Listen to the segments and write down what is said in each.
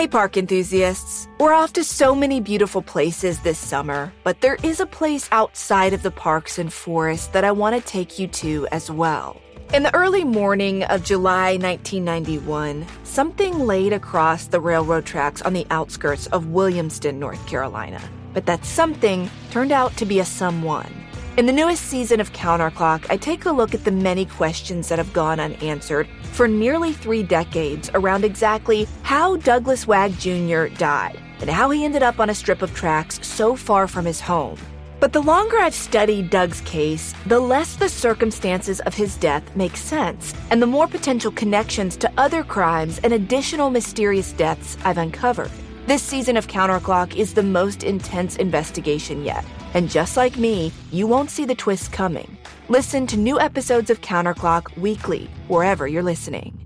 Hey, park enthusiasts. We're off to so many beautiful places this summer, but there is a place outside of the parks and forests that I want to take you to as well. In the early morning of July 1991, something laid across the railroad tracks on the outskirts of Williamston, North Carolina. But that something turned out to be a someone. In the newest season of Counterclock, I take a look at the many questions that have gone unanswered for nearly three decades around exactly how Douglas Wagg Jr. died and how he ended up on a strip of tracks so far from his home. But the longer I've studied Doug's case, the less the circumstances of his death make sense, and the more potential connections to other crimes and additional mysterious deaths I've uncovered. This season of Counterclock is the most intense investigation yet. And just like me, you won't see the twists coming. Listen to new episodes of Counterclock weekly, wherever you're listening.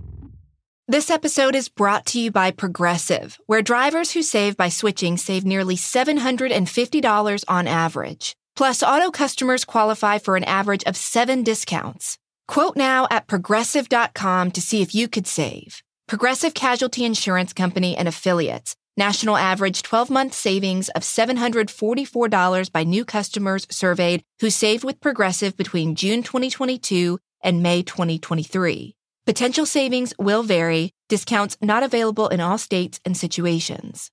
This episode is brought to you by Progressive, where drivers who save by switching save nearly $750 on average. Plus, auto customers qualify for an average of seven discounts. Quote now at progressive.com to see if you could save. Progressive Casualty Insurance Company and Affiliates. National average 12 month savings of $744 by new customers surveyed who saved with Progressive between June 2022 and May 2023. Potential savings will vary, discounts not available in all states and situations.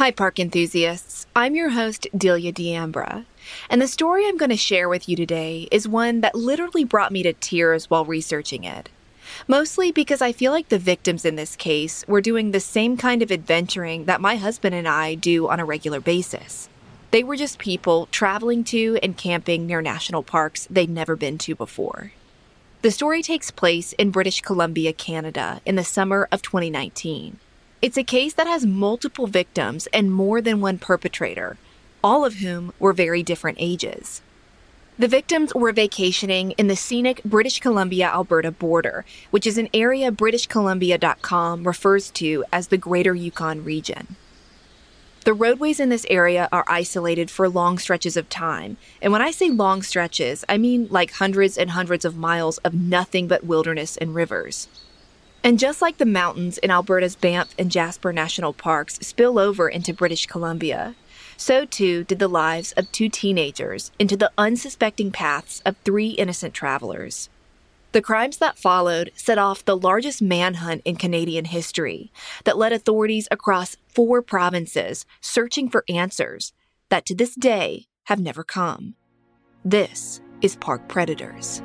Hi, park enthusiasts. I'm your host, Delia D'Ambra. And the story I'm going to share with you today is one that literally brought me to tears while researching it. Mostly because I feel like the victims in this case were doing the same kind of adventuring that my husband and I do on a regular basis. They were just people traveling to and camping near national parks they'd never been to before. The story takes place in British Columbia, Canada, in the summer of 2019. It's a case that has multiple victims and more than one perpetrator, all of whom were very different ages. The victims were vacationing in the scenic British Columbia Alberta border, which is an area BritishColumbia.com refers to as the Greater Yukon region. The roadways in this area are isolated for long stretches of time. And when I say long stretches, I mean like hundreds and hundreds of miles of nothing but wilderness and rivers. And just like the mountains in Alberta's Banff and Jasper National Parks spill over into British Columbia, so too did the lives of two teenagers into the unsuspecting paths of three innocent travelers. The crimes that followed set off the largest manhunt in Canadian history that led authorities across four provinces searching for answers that to this day have never come. This is Park Predators.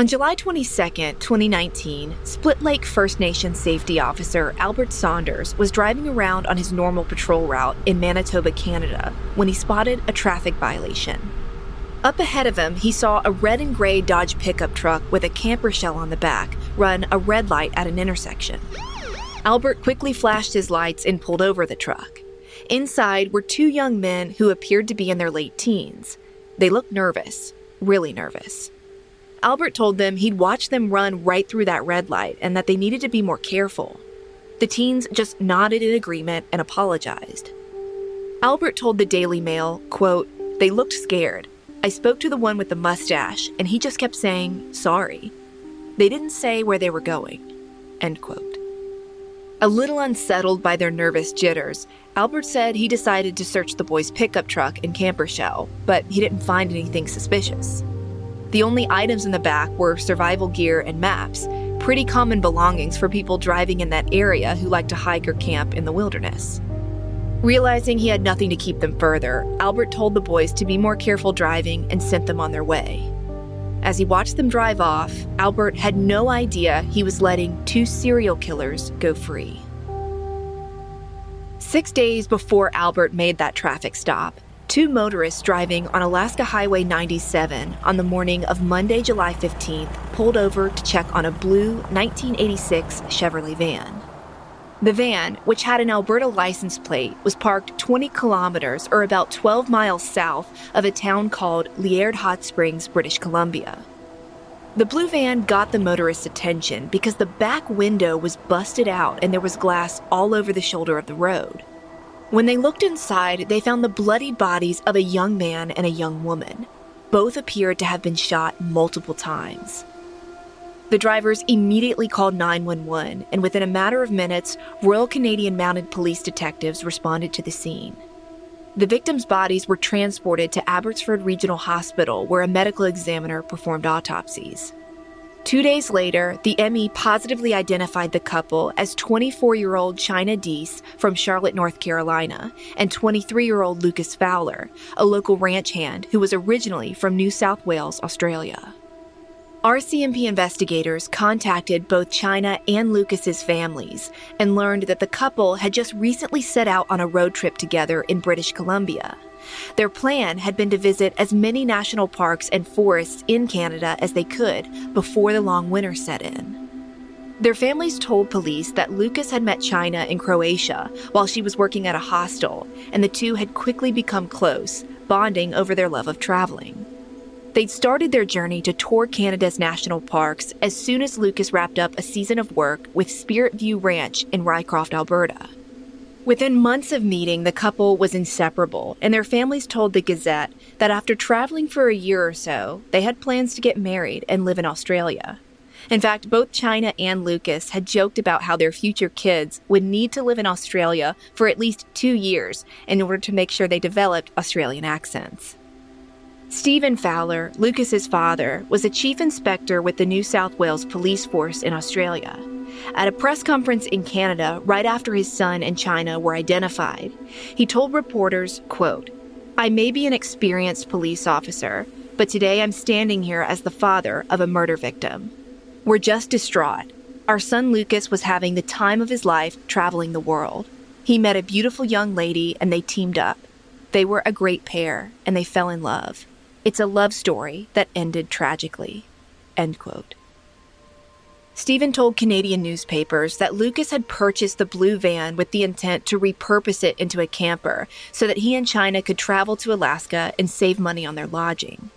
On July 22, 2019, Split Lake First Nation safety officer Albert Saunders was driving around on his normal patrol route in Manitoba, Canada, when he spotted a traffic violation. Up ahead of him, he saw a red and gray Dodge pickup truck with a camper shell on the back run a red light at an intersection. Albert quickly flashed his lights and pulled over the truck. Inside were two young men who appeared to be in their late teens. They looked nervous, really nervous. Albert told them he'd watched them run right through that red light and that they needed to be more careful. The teens just nodded in agreement and apologized. Albert told the Daily Mail, quote, They looked scared. I spoke to the one with the mustache, and he just kept saying, sorry. They didn't say where they were going. End quote. A little unsettled by their nervous jitters, Albert said he decided to search the boys' pickup truck and camper shell, but he didn't find anything suspicious. The only items in the back were survival gear and maps, pretty common belongings for people driving in that area who like to hike or camp in the wilderness. Realizing he had nothing to keep them further, Albert told the boys to be more careful driving and sent them on their way. As he watched them drive off, Albert had no idea he was letting two serial killers go free. Six days before Albert made that traffic stop, two motorists driving on Alaska Highway 97 on the morning of Monday, July 15th, pulled over to check on a blue 1986 Chevrolet van. The van, which had an Alberta license plate, was parked 20 kilometers or about 12 miles south of a town called Liard Hot Springs, British Columbia. The blue van got the motorist's attention because the back window was busted out and there was glass all over the shoulder of the road. When they looked inside, they found the bloody bodies of a young man and a young woman. Both appeared to have been shot multiple times. The drivers immediately called 911, and within a matter of minutes, Royal Canadian Mounted Police detectives responded to the scene. The victims' bodies were transported to Abbotsford Regional Hospital, where a medical examiner performed autopsies. Two days later, the ME positively identified the couple as 24 year old Chynna Deese from Charlotte, North Carolina, and 23 year old Lucas Fowler, a local ranch hand who was originally from New South Wales, Australia. RCMP investigators contacted both Chynna and Lucas's families and learned that the couple had just recently set out on a road trip together in British Columbia. Their plan had been to visit as many national parks and forests in Canada as they could before the long winter set in. Their families told police that Lucas had met Chynna in Croatia while she was working at a hostel, and the two had quickly become close, bonding over their love of traveling. They'd started their journey to tour Canada's national parks as soon as Lucas wrapped up a season of work with Spirit View Ranch in Rycroft, Alberta. Within months of meeting, the couple was inseparable, and their families told the Gazette that after traveling for a year or so, they had plans to get married and live in Australia. In fact, both Chynna and Lucas had joked about how their future kids would need to live in Australia for at least two years in order to make sure they developed Australian accents. Stephen Fowler, Lucas's father, was a chief inspector with the New South Wales Police Force in Australia. At a press conference in Canada right after his son and Chynna were identified, he told reporters, quote, I may be an experienced police officer, but today I'm standing here as the father of a murder victim. We're just distraught. Our son Lucas was having the time of his life traveling the world. He met a beautiful young lady and they teamed up. They were a great pair and they fell in love. It's a love story that ended tragically. End quote. Stephen told Canadian newspapers that Lucas had purchased the blue van with the intent to repurpose it into a camper so that he and Chynna could travel to Alaska and save money on their lodging.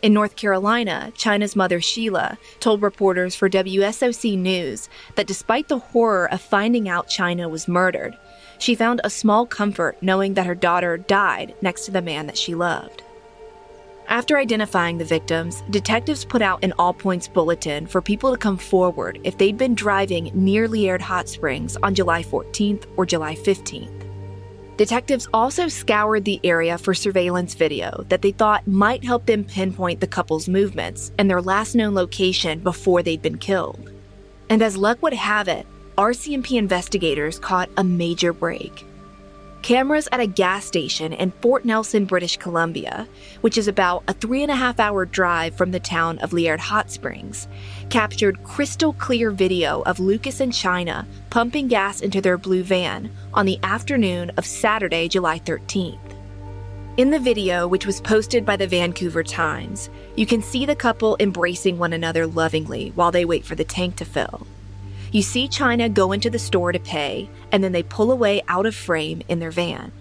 In North Carolina, Chynna's mother Sheila told reporters for WSOC News that despite the horror of finding out Chynna was murdered, she found a small comfort knowing that her daughter died next to the man that she loved. After identifying the victims, detectives put out an all points bulletin for people to come forward if they'd been driving near Liard Hot Springs on July 14th or July 15th. Detectives also scoured the area for surveillance video that they thought might help them pinpoint the couple's movements and their last known location before they'd been killed. And as luck would have it, RCMP investigators caught a major break. Cameras at a gas station in Fort Nelson, British Columbia, which is about a three and a half hour drive from the town of Liard Hot Springs, captured crystal clear video of Lucas and Chynna pumping gas into their blue van on the afternoon of Saturday, July 13th. In the video, which was posted by the Vancouver Times, you can see the couple embracing one another lovingly while they wait for the tank to fill. You see Chynna go into the store to pay, and then they pull away out of frame in their van.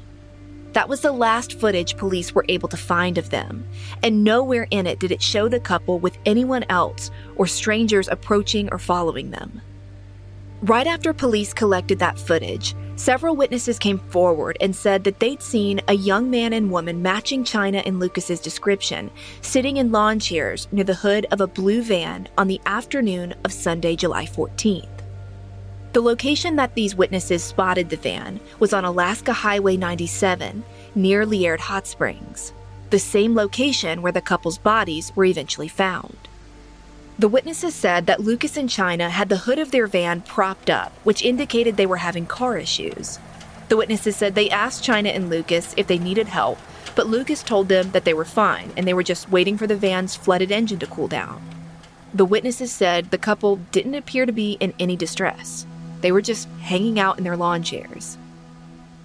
That was the last footage police were able to find of them, and nowhere in it did it show the couple with anyone else or strangers approaching or following them. Right after police collected that footage, several witnesses came forward and said that they'd seen a young man and woman matching Chynna and Lucas's description, sitting in lawn chairs near the hood of a blue van on the afternoon of Sunday, July 14th. The location that these witnesses spotted the van was on Alaska Highway 97 near Liard Hot Springs, the same location where the couple's bodies were eventually found. The witnesses said that Lucas and Chynna had the hood of their van propped up, which indicated they were having car issues. The witnesses said they asked Chynna and Lucas if they needed help, but Lucas told them that they were fine and they were just waiting for the van's flooded engine to cool down. The witnesses said the couple didn't appear to be in any distress. They were just hanging out in their lawn chairs.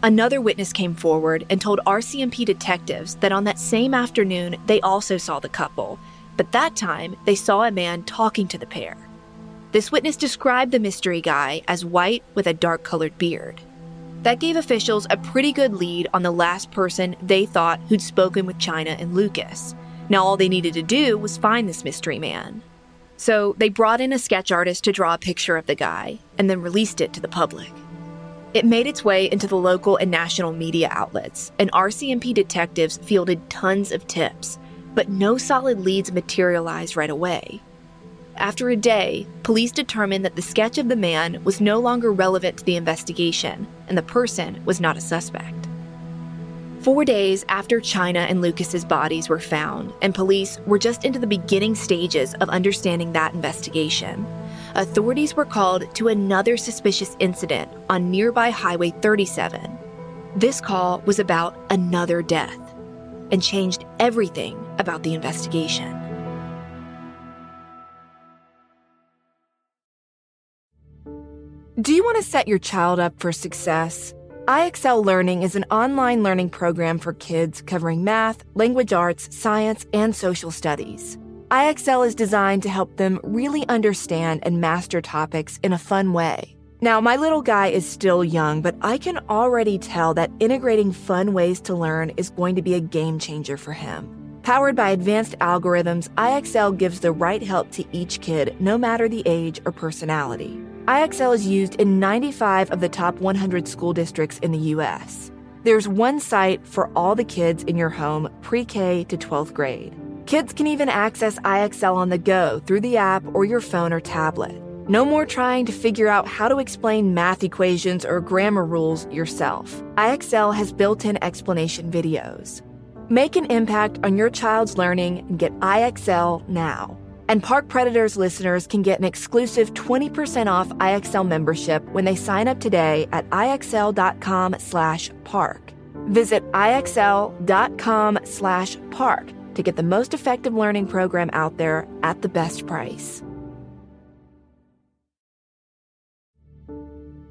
Another witness came forward and told RCMP detectives that on that same afternoon they also saw the couple, but that time they saw a man talking to the pair. This witness described the mystery guy as white with a dark colored beard. That gave officials a pretty good lead on the last person they thought who'd spoken with Chynna and Lucas. Now all they needed to do was find this mystery man. So they brought in a sketch artist to draw a picture of the guy and then released it to the public. It made its way into the local and national media outlets, and RCMP detectives fielded tons of tips, but no solid leads materialized right away. After a day, police determined that the sketch of the man was no longer relevant to the investigation, and the person was not a suspect. Four days after Chynna and Lucas's bodies were found, and police were just into the beginning stages of understanding that investigation, authorities were called to another suspicious incident on nearby Highway 37. This call was about another death and changed everything about the investigation. Do you want to set your child up for success? IXL Learning is an online learning program for kids covering math, language arts, science, and social studies. IXL is designed to help them really understand and master topics in a fun way. Now, my little guy is still young, but I can already tell that integrating fun ways to learn is going to be a game changer for him. Powered by advanced algorithms, IXL gives the right help to each kid, no matter the age or personality. IXL is used in 95 of the top 100 school districts in the U.S. There's one site for all the kids in your home pre K to 12th grade. Kids can even access IXL on the go through the app or your phone or tablet. No more trying to figure out how to explain math equations or grammar rules yourself. IXL has built in explanation videos. Make an impact on your child's learning and get IXL now. And Park Predators listeners can get an exclusive 20% off IXL membership when they sign up today at IXL.com slash park. Visit IXL.com slash park to get the most effective learning program out there at the best price.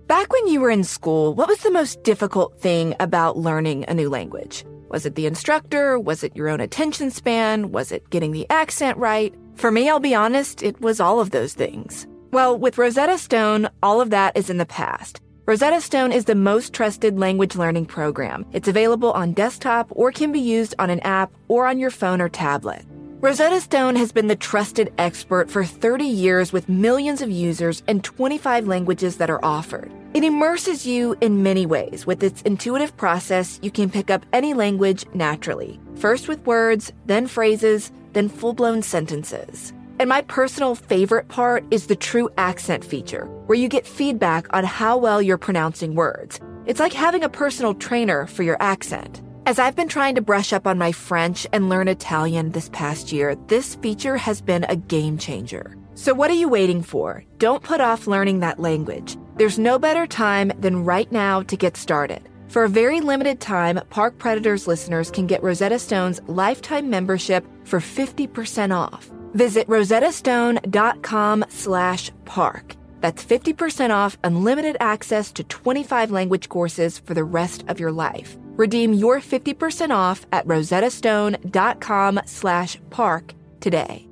Back when you were in school, what was the most difficult thing about learning a new language? Was it the instructor? Was it your own attention span? Was it getting the accent right? For me, I'll be honest, it was all of those things. Well, with Rosetta Stone, all of that is in the past. Rosetta Stone is the most trusted language learning program. It's available on desktop or can be used on an app or on your phone or tablet. Rosetta Stone has been the trusted expert for 30 years with millions of users and 25 languages that are offered. It immerses you in many ways. With its intuitive process, you can pick up any language naturally. First with words, then phrases, then full blown sentences. And my personal favorite part is the true accent feature, where you get feedback on how well you're pronouncing words. It's like having a personal trainer for your accent. As I've been trying to brush up on my French and learn Italian this past year, this feature has been a game changer. So, what are you waiting for? Don't put off learning that language. There's no better time than right now to get started. For a very limited time, Park Predators listeners can get Rosetta Stone's lifetime membership for 50% off. Visit rosettastone.com slash park. That's 50% off unlimited access to 25 language courses for the rest of your life. Redeem your 50% off at rosettastone.com slash park today.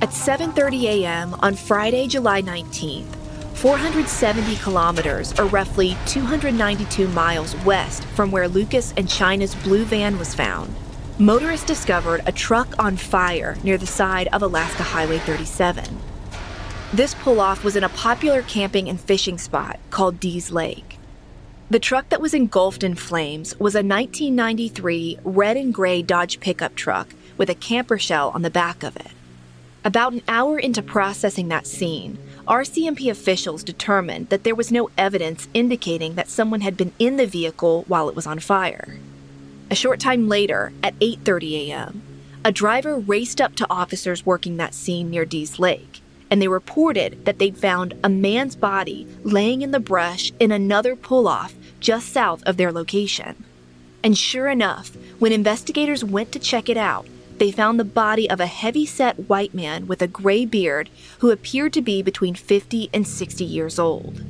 At 7.30 a.m. on Friday, July 19th, 470 kilometers, or roughly 292 miles west from where Lucas and Chynna's blue van was found, motorists discovered a truck on fire near the side of Alaska Highway 37. This pull off was in a popular camping and fishing spot called Dease Lake. The truck that was engulfed in flames was a 1993 red and gray Dodge pickup truck with a camper shell on the back of it. About an hour into processing that scene, RCMP officials determined that there was no evidence indicating that someone had been in the vehicle while it was on fire. A short time later, at 8:30 a.m., a driver raced up to officers working that scene near Dease Lake and they reported that they'd found a man's body laying in the brush in another pull off just south of their location. And sure enough, when investigators went to check it out, they found the body of a heavy set white man with a gray beard who appeared to be between 50 and 60 years old.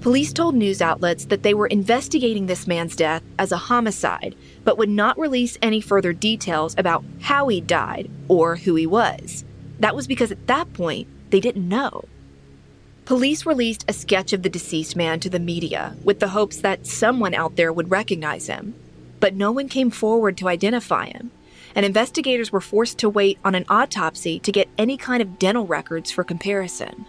Police told news outlets that they were investigating this man's death as a homicide, but would not release any further details about how he died or who he was. That was because at that point, they didn't know. Police released a sketch of the deceased man to the media with the hopes that someone out there would recognize him. But no one came forward to identify him, and investigators were forced to wait on an autopsy to get any kind of dental records for comparison.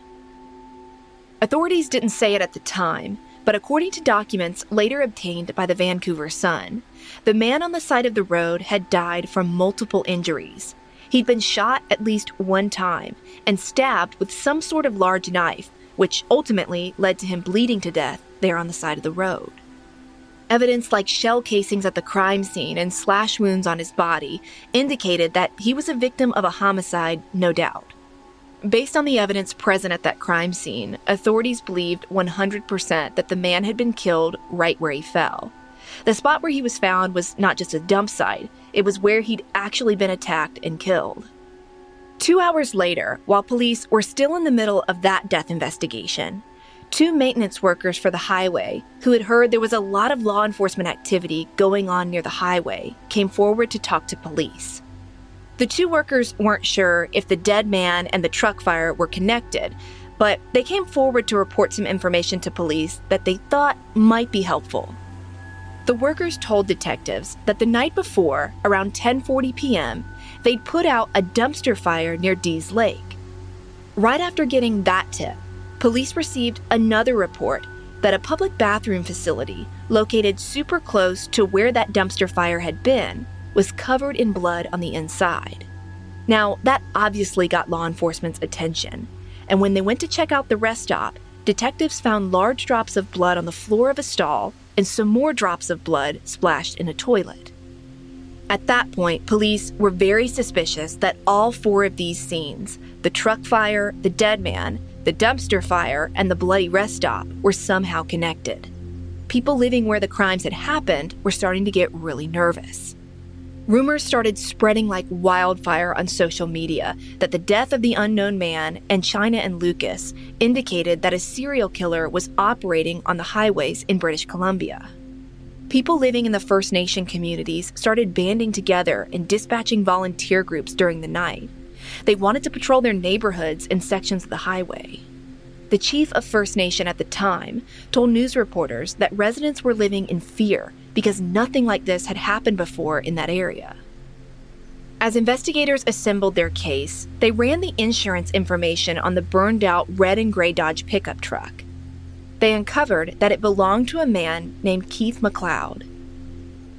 Authorities didn't say it at the time, but according to documents later obtained by the Vancouver Sun, the man on the side of the road had died from multiple injuries. He'd been shot at least one time and stabbed with some sort of large knife, which ultimately led to him bleeding to death there on the side of the road. Evidence like shell casings at the crime scene and slash wounds on his body indicated that he was a victim of a homicide, no doubt. Based on the evidence present at that crime scene, authorities believed 100% that the man had been killed right where he fell. The spot where he was found was not just a dump site, it was where he'd actually been attacked and killed. Two hours later, while police were still in the middle of that death investigation, two maintenance workers for the highway, who had heard there was a lot of law enforcement activity going on near the highway, came forward to talk to police. The two workers weren't sure if the dead man and the truck fire were connected, but they came forward to report some information to police that they thought might be helpful. The workers told detectives that the night before, around 10:40 p.m., they'd put out a dumpster fire near Dease Lake. Right after getting that tip, police received another report that a public bathroom facility located super close to where that dumpster fire had been was covered in blood on the inside. Now, that obviously got law enforcement's attention, and when they went to check out the rest stop, detectives found large drops of blood on the floor of a stall and some more drops of blood splashed in a toilet. At that point, police were very suspicious that all four of these scenes the truck fire, the dead man, the dumpster fire, and the bloody rest stop were somehow connected. People living where the crimes had happened were starting to get really nervous. Rumors started spreading like wildfire on social media that the death of the unknown man and Chynna and Lucas indicated that a serial killer was operating on the highways in British Columbia. People living in the First Nation communities started banding together and dispatching volunteer groups during the night. They wanted to patrol their neighborhoods and sections of the highway. The chief of First Nation at the time told news reporters that residents were living in fear because nothing like this had happened before in that area. As investigators assembled their case, they ran the insurance information on the burned out red and gray Dodge pickup truck. They uncovered that it belonged to a man named Keith McLeod.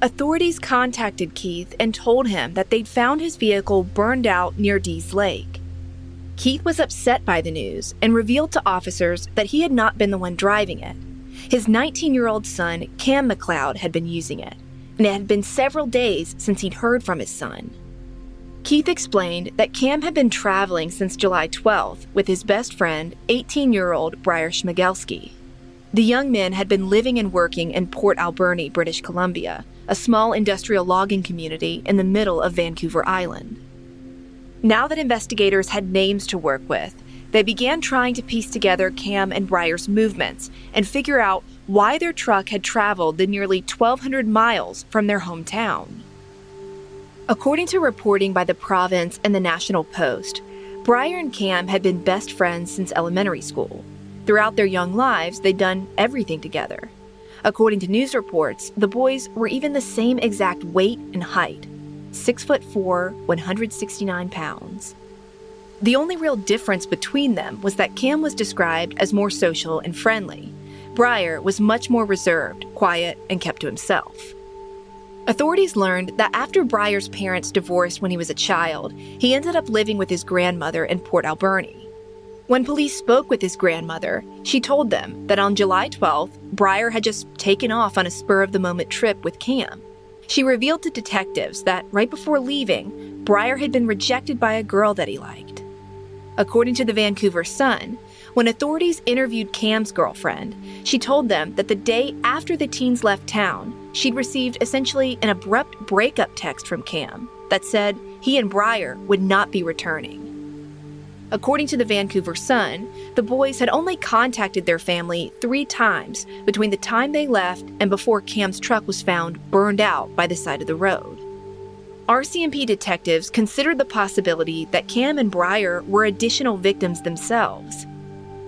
Authorities contacted Keith and told him that they'd found his vehicle burned out near Dease Lake. Keith was upset by the news and revealed to officers that he had not been the one driving it. His 19 year old son, Kam McLeod, had been using it, and it had been several days since he'd heard from his son. Keith explained that Kam had been traveling since July 12th with his best friend, 18 year old Bryer Schmegelsky. The young men had been living and working in Port Alberni, British Columbia, a small industrial logging community in the middle of Vancouver Island. Now that investigators had names to work with, they began trying to piece together Kam and Bryer's movements and figure out why their truck had traveled the nearly 1,200 miles from their hometown. According to reporting by the province and the National Post, Bryer and Kam had been best friends since elementary school. Throughout their young lives, they'd done everything together. According to news reports, the boys were even the same exact weight and height, 6 foot 4, 169 pounds. The only real difference between them was that Kam was described as more social and friendly. Bryer was much more reserved, quiet, and kept to himself. Authorities learned that after Bryer's parents divorced when he was a child, he ended up living with his grandmother in Port Alberni. When police spoke with his grandmother, she told them that on July 12th, Bryer had just taken off on a spur of the moment trip with Kam. She revealed to detectives that right before leaving, Bryer had been rejected by a girl that he liked. According to the Vancouver Sun, when authorities interviewed Kam's girlfriend, she told them that the day after the teens left town, she'd received essentially an abrupt breakup text from Kam that said he and Bryer would not be returning. According to the Vancouver Sun, the boys had only contacted their family three times between the time they left and before Kam's truck was found burned out by the side of the road. RCMP detectives considered the possibility that Kam and Bryer were additional victims themselves.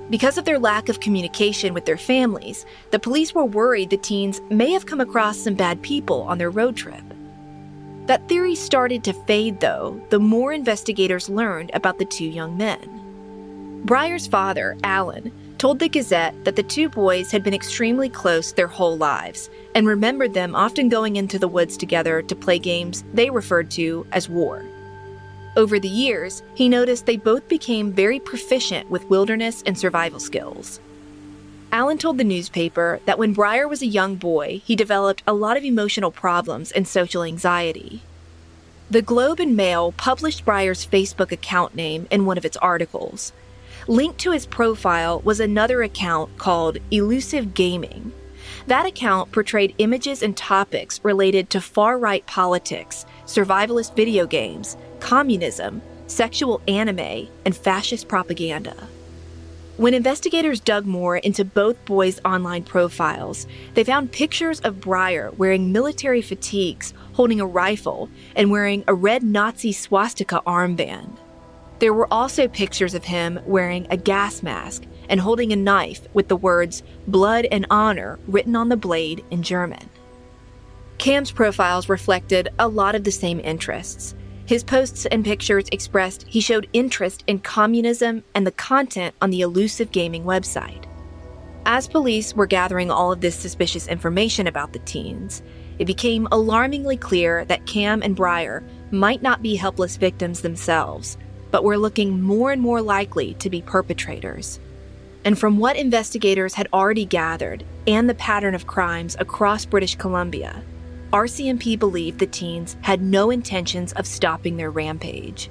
Because of their lack of communication with their families, the police were worried the teens may have come across some bad people on their road trip. That theory started to fade, though, the more investigators learned about the two young men. Bryer's father, Alan, told the Gazette that the two boys had been extremely close their whole lives and remembered them often going into the woods together to play games they referred to as war. Over the years, he noticed they both became very proficient with wilderness and survival skills. Alan told the newspaper that when Bryer was a young boy, he developed a lot of emotional problems and social anxiety. The Globe and Mail published Bryer's Facebook account name in one of its articles, Linked to his profile was another account called Elusive Gaming. That account portrayed images and topics related to far right politics, survivalist video games, communism, sexual anime, and fascist propaganda. When investigators dug more into both boys' online profiles, they found pictures of Bryer wearing military fatigues, holding a rifle, and wearing a red Nazi swastika armband. There were also pictures of him wearing a gas mask and holding a knife with the words blood and honor written on the blade in German. Kam's profiles reflected a lot of the same interests. His posts and pictures expressed he showed interest in communism and the content on the elusive gaming website. As police were gathering all of this suspicious information about the teens, it became alarmingly clear that Kam and Bryer might not be helpless victims themselves, but were looking more and more likely to be perpetrators. And from what investigators had already gathered and the pattern of crimes across British Columbia, RCMP believed the teens had no intentions of stopping their rampage.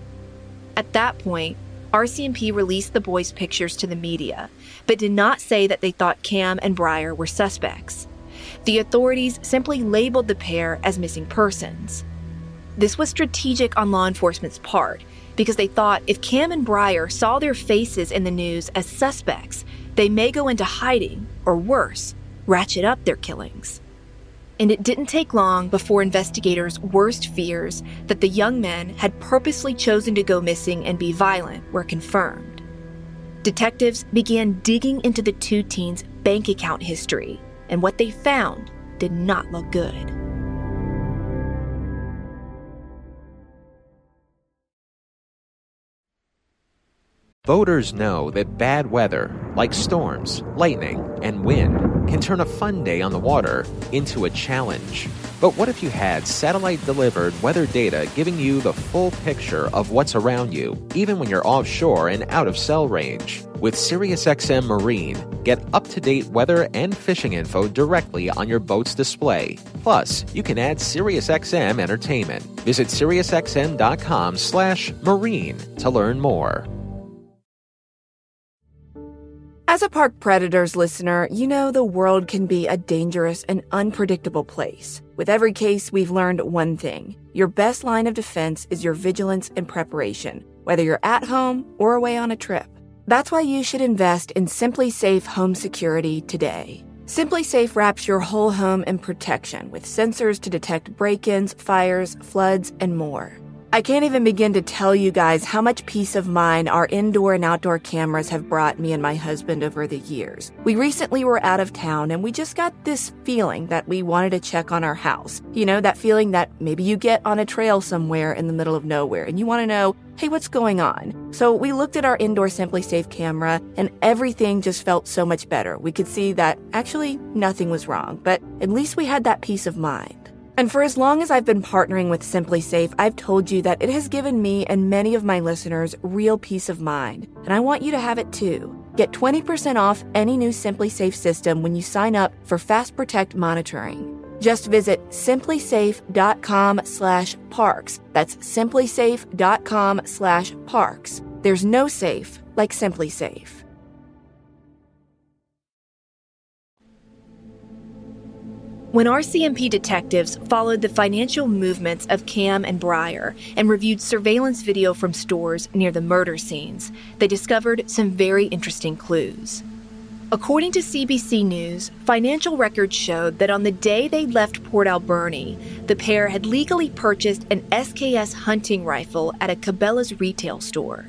At that point, RCMP released the boys' pictures to the media, but did not say that they thought Kam and Bryer were suspects. The authorities simply labeled the pair as missing persons. This was strategic on law enforcement's part because they thought if Kam and Bryer saw their faces in the news as suspects, they may go into hiding, or worse, ratchet up their killings. And it didn't take long before investigators' worst fears that the young men had purposely chosen to go missing and be violent were confirmed. Detectives began digging into the two teens' bank account history, and what they found did not look good. Voters know that bad weather, like storms, lightning, and wind, can turn a fun day on the water into a challenge. But what if you had satellite delivered weather data giving you the full picture of what's around you, even when you're offshore and out of cell range? With SiriusXM Marine, get up to date weather and fishing info directly on your boat's display. Plus, you can add SiriusXM entertainment. Visit SiriusXM.com/slash marine to learn more. As a Park Predators listener, you know the world can be a dangerous and unpredictable place. With every case, we've learned one thing your best line of defense is your vigilance and preparation, whether you're at home or away on a trip. That's why you should invest in SimpliSafe Home Security today. SimpliSafe wraps your whole home in protection with sensors to detect break ins, fires, floods, and more. I can't even begin to tell you guys how much peace of mind our indoor and outdoor cameras have brought me and my husband over the years. We recently were out of town and we just got this feeling that we wanted to check on our house. You know, that feeling that maybe you get on a trail somewhere in the middle of nowhere and you want to know, hey, what's going on? So we looked at our indoor SimpliSafe camera and everything just felt so much better. We could see that actually nothing was wrong, but at least we had that peace of mind. And for as long as I've been partnering with SimpliSafe, I've told you that it has given me and many of my listeners real peace of mind, and I want you to have it too. Get 20% off any new SimpliSafe system when you sign up for Fast Protect monitoring. Just visit simplisafe.com slash parks. That's simplisafe.com slash parks There's no safe like SimpliSafe. When RCMP detectives followed the financial movements of Kam and Bryer and reviewed surveillance video from stores near the murder scenes, they discovered some very interesting clues. According to CBC News, financial records showed that on the day they left Port Alberni, the pair had legally purchased an SKS hunting rifle at a Cabela's retail store.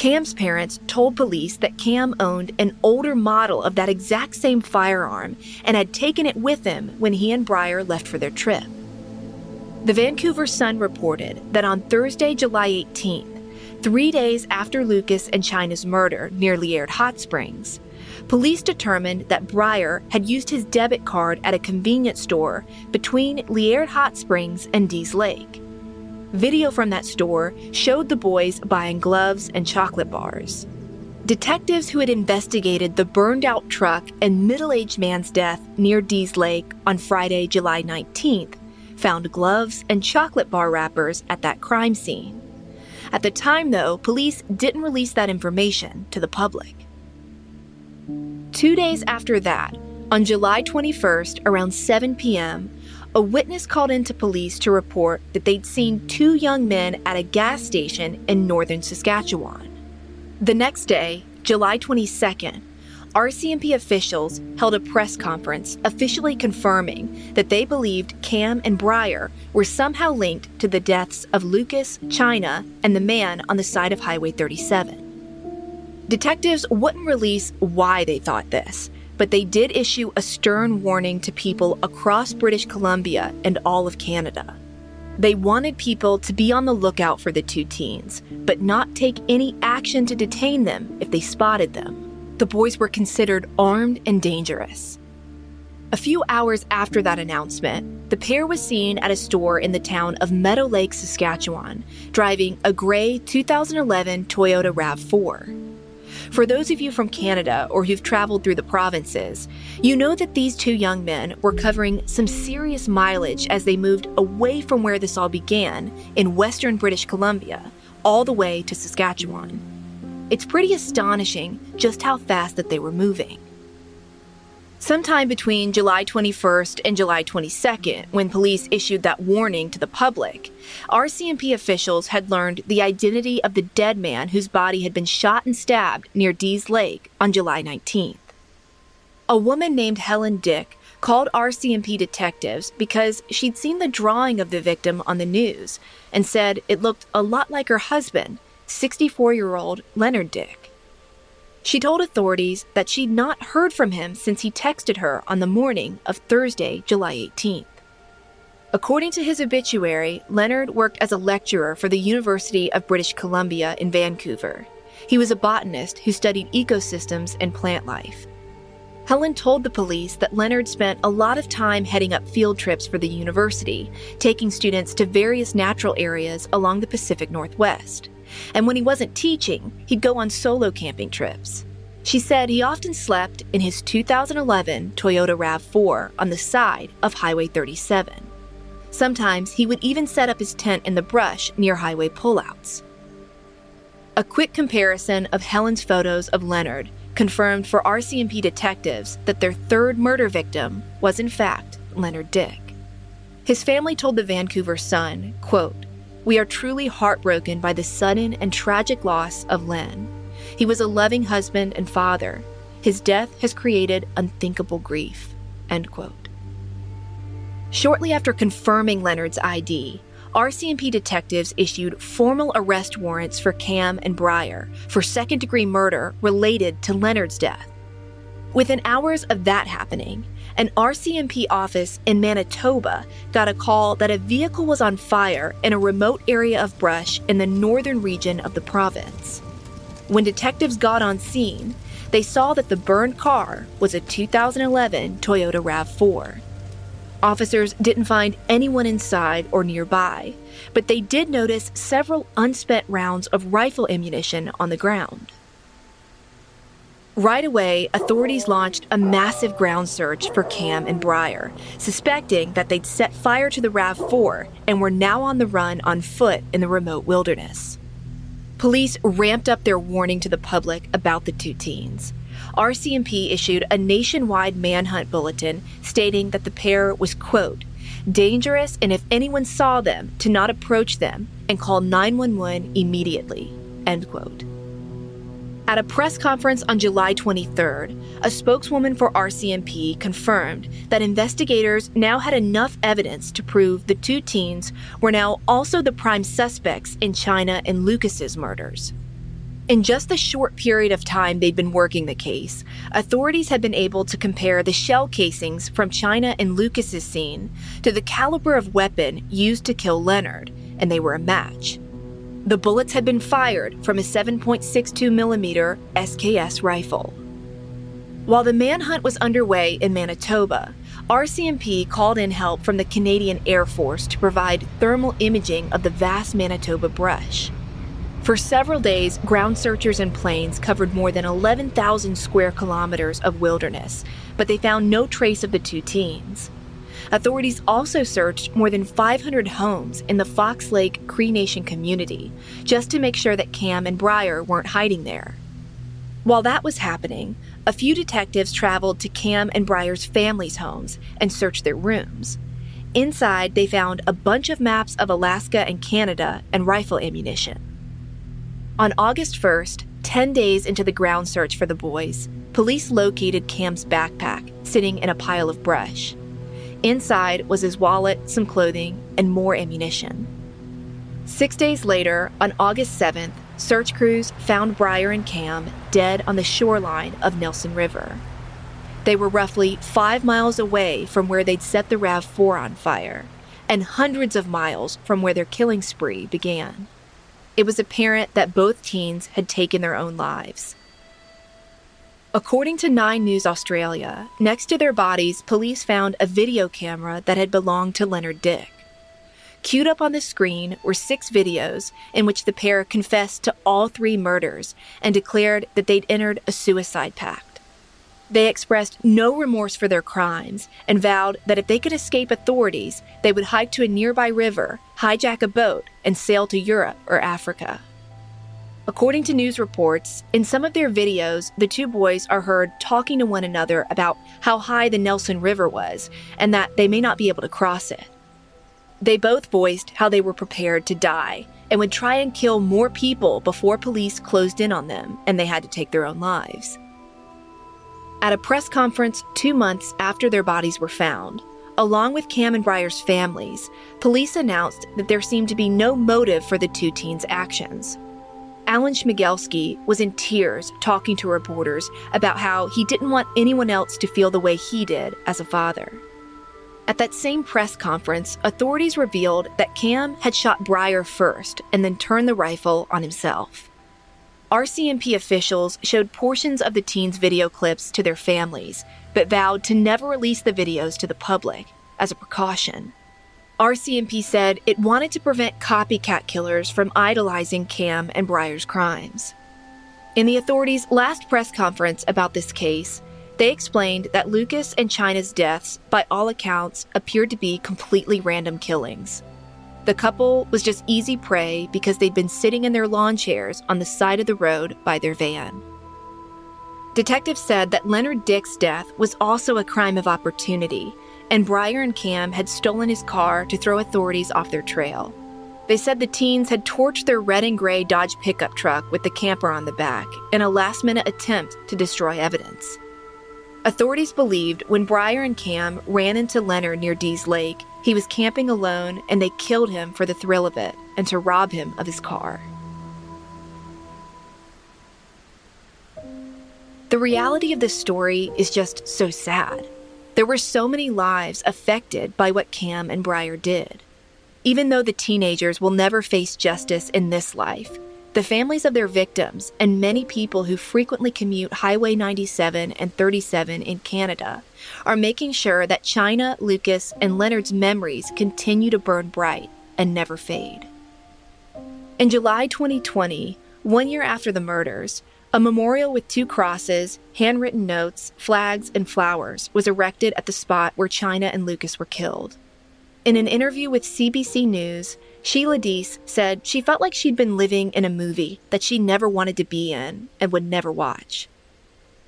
Kam's parents told police that Kam owned an older model of that exact same firearm and had taken it with him when he and Bryer left for their trip. The Vancouver Sun reported that on Thursday, July 18th, three days after Lucas and Chynna's murder near Liard Hot Springs, police determined that Bryer had used his debit card at a convenience store between Liard Hot Springs and Dease Lake. Video from that store showed the boys buying gloves and chocolate bars. Detectives who had investigated the burned out truck and middle aged man's death near Dease Lake on Friday, July 19th, found gloves and chocolate bar wrappers at that crime scene. At the time, though, police didn't release that information to the public. Two days after that, on July 21st, around 7 p.m., a witness called into police to report that they'd seen two young men at a gas station in northern Saskatchewan. The next day, July 22nd, RCMP officials held a press conference officially confirming that they believed Kam and Bryer were somehow linked to the deaths of Lucas, Chynna, and the man on the side of Highway 37. Detectives wouldn't release why they thought this, but they did issue a stern warning to people across British Columbia and all of Canada. They wanted people to be on the lookout for the two teens, but not take any action to detain them if they spotted them. The boys were considered armed and dangerous. A few hours after that announcement, the pair was seen at a store in the town of Meadow Lake, Saskatchewan, driving a gray 2011 Toyota RAV4. For those of you from Canada or who've traveled through the provinces, you know that these two young men were covering some serious mileage as they moved away from where this all began in western British Columbia, all the way to Saskatchewan. It's pretty astonishing just how fast that they were moving. Sometime between July 21st and July 22nd, when police issued that warning to the public, RCMP officials had learned the identity of the dead man whose body had been shot and stabbed near Dease Lake on July 19th. A woman named Helen Dyck called RCMP detectives because she'd seen the drawing of the victim on the news and said it looked a lot like her husband, 64 year old Leonard Dyck. She told authorities that she'd not heard from him since he texted her on the morning of Thursday, July 18th. According to his obituary, Leonard worked as a lecturer for the University of British Columbia in Vancouver. He was a botanist who studied ecosystems and plant life. Helen told the police that Leonard spent a lot of time heading up field trips for the university, taking students to various natural areas along the Pacific Northwest. And when he wasn't teaching, he'd go on solo camping trips. She said he often slept in his 2011 Toyota RAV4 on the side of Highway 37. Sometimes he would even set up his tent in the brush near highway pullouts. A quick comparison of Helen's photos of Leonard confirmed for RCMP detectives that their third murder victim was in fact Leonard Dyck. His family told the Vancouver Sun, quote, we are truly heartbroken by the sudden and tragic loss of Len. He was a loving husband and father. His death has created unthinkable grief. End quote. Shortly after confirming Leonard's ID, RCMP detectives issued formal arrest warrants for Kam and Bryer for second degree murder related to Leonard's death. Within hours of that happening, an RCMP office in Manitoba got a call that a vehicle was on fire in a remote area of brush in the northern region of the province. When detectives got on scene, they saw that the burned car was a 2011 Toyota RAV4. Officers didn't find anyone inside or nearby, but they did notice several unspent rounds of rifle ammunition on the ground. Right away, authorities launched a massive ground search for Kam and Bryer, suspecting that they'd set fire to the RAV4 and were now on the run on foot in the remote wilderness. police ramped up their warning to the public about the two teens. RCMP issued a nationwide manhunt bulletin stating that the pair was, quote, dangerous and if anyone saw them, to not approach them and call 911 immediately, end quote. At a press conference on July 23rd, a spokeswoman for RCMP confirmed that investigators now had enough evidence to prove the two teens were now also the prime suspects in Chynna and Lucas's murders. In just the short period of time they'd been working the case, authorities had been able to compare the shell casings from Chynna and Lucas's scene to the caliber of weapon used to kill Leonard, and they were a match. The bullets had been fired from a 7.62 millimeter SKS rifle. While the manhunt was underway in Manitoba, RCMP called in help from the Canadian Air Force to provide thermal imaging of the vast Manitoba brush. For several days, ground searchers and planes covered more than 11,000 square kilometers of wilderness, but they found no trace of the two teens. Authorities also searched more than 500 homes in the Fox Lake Cree Nation community just to make sure that Kam and Bryer weren't hiding there. While that was happening, a few detectives traveled to Kam and Bryer's family's homes and searched their rooms. Inside, they found a bunch of maps of Alaska and Canada and rifle ammunition. On August 1st, 10 days into the ground search for the boys, police located Kam's backpack sitting in a pile of brush. Inside was his wallet, some clothing, and more ammunition. Six days later, on August 7th, search crews found Bryer and Kam dead on the shoreline of Nelson River. They were roughly five miles away from where they'd set the RAV4 on fire, and hundreds of miles from where their killing spree began. It was apparent that both teens had taken their own lives. According to 9 News Australia, next to their bodies, police found a video camera that had belonged to Leonard Dyck. Queued up on the screen were six videos in which the pair confessed to all three murders and declared that they'd entered a suicide pact. They expressed no remorse for their crimes and vowed that if they could escape authorities, they would hike to a nearby river, hijack a boat, and sail to Europe or Africa. According to news reports, in some of their videos, the two boys are heard talking to one another about how high the Nelson River was and that they may not be able to cross it. They both voiced how they were prepared to die and would try and kill more people before police closed in on them and they had to take their own lives. At a press conference two months after their bodies were found, along with Kam and Bryer's families, police announced that there seemed to be no motive for the two teens' actions. Alan Schmegelsky was in tears talking to reporters about how he didn't want anyone else to feel the way he did as a father. At that same press conference, authorities revealed that Kam had shot Bryer first and then turned the rifle on himself. RCMP officials showed portions of the teens' video clips to their families, but vowed to never release the videos to the public as a precaution. RCMP said it wanted to prevent copycat killers from idolizing Kam and Bryer's crimes. In the authorities' last press conference about this case, they explained that Lucas and Chynna's deaths, by all accounts, appeared to be completely random killings. The couple was just easy prey because they'd been sitting in their lawn chairs on the side of the road by their van. Detectives said that Leonard Dyck's death was also a crime of opportunity and Bryer and Kam had stolen his car to throw authorities off their trail. They said the teens had torched their red and gray Dodge pickup truck with the camper on the back in a last minute attempt to destroy evidence. Authorities believed when Bryer and Kam ran into Leonard near Dease Lake, he was camping alone and they killed him for the thrill of it and to rob him of his car. The reality of this story is just so sad. There were so many lives affected by what Kam and Bryer did. Even though the teenagers will never face justice in this life, the families of their victims and many people who frequently commute Highway 97 and 37 in Canada are making sure that Chynna, Lucas, and Leonard's memories continue to burn bright and never fade. In July 2020, one year after the murders, a memorial with two crosses, handwritten notes, flags, and flowers was erected at the spot where Chynna and Lucas were killed. In an interview with CBC News, Sheila Deese said she felt like she'd been living in a movie that she never wanted to be in and would never watch.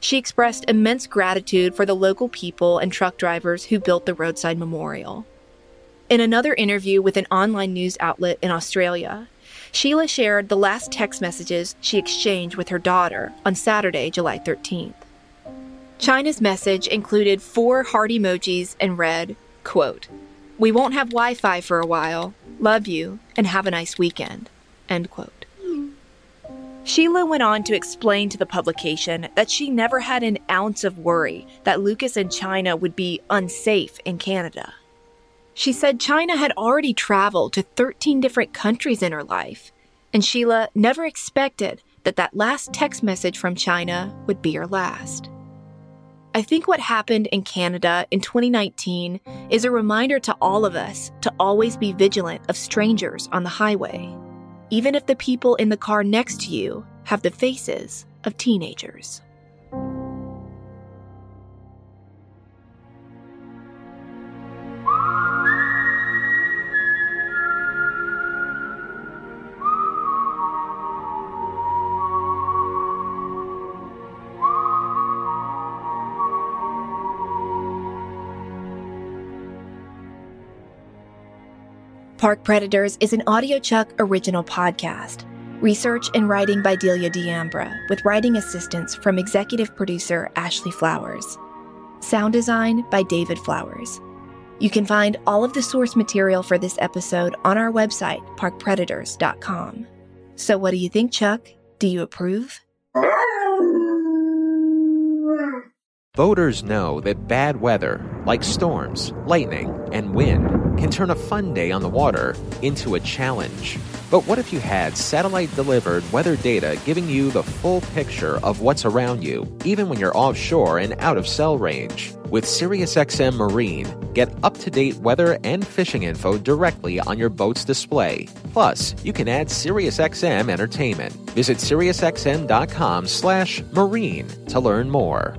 She expressed immense gratitude for the local people and truck drivers who built the roadside memorial. In another interview with an online news outlet in Australia, Sheila shared the last text messages she exchanged with her daughter on Saturday, July 13th. Chynna's message included four heart emojis and read, quote, We won't have Wi Fi for a while. Love you and have a nice weekend. End quote. Sheila went on to explain to the publication that she never had an ounce of worry that Lucas and Chynna would be unsafe in Canada. She said Chynna had already traveled to 13 different countries in her life, and Sheila never expected that that last text message from Chynna would be her last. I think what happened in Canada in 2019 is a reminder to all of us to always be vigilant of strangers on the highway, even if the people in the car next to you have the faces of teenagers. Park Predators is an AudioChuck original podcast. Research and writing by Delia D'Ambra, with writing assistance from executive producer Ashley Flowers. Sound design by David Flowers. You can find all of the source material for this episode on our website, parkpredators.com. So, what do you think, Chuck? Do you approve? Voters know that bad weather, like storms, lightning, and wind, can turn a fun day on the water into a challenge. But what if you had satellite delivered weather data giving you the full picture of what's around you, even when you're offshore and out of cell range? With SiriusXM Marine, get up to date weather and fishing info directly on your boat's display. Plus, you can add SiriusXM entertainment. Visit SiriusXM.com/slash marine to learn more.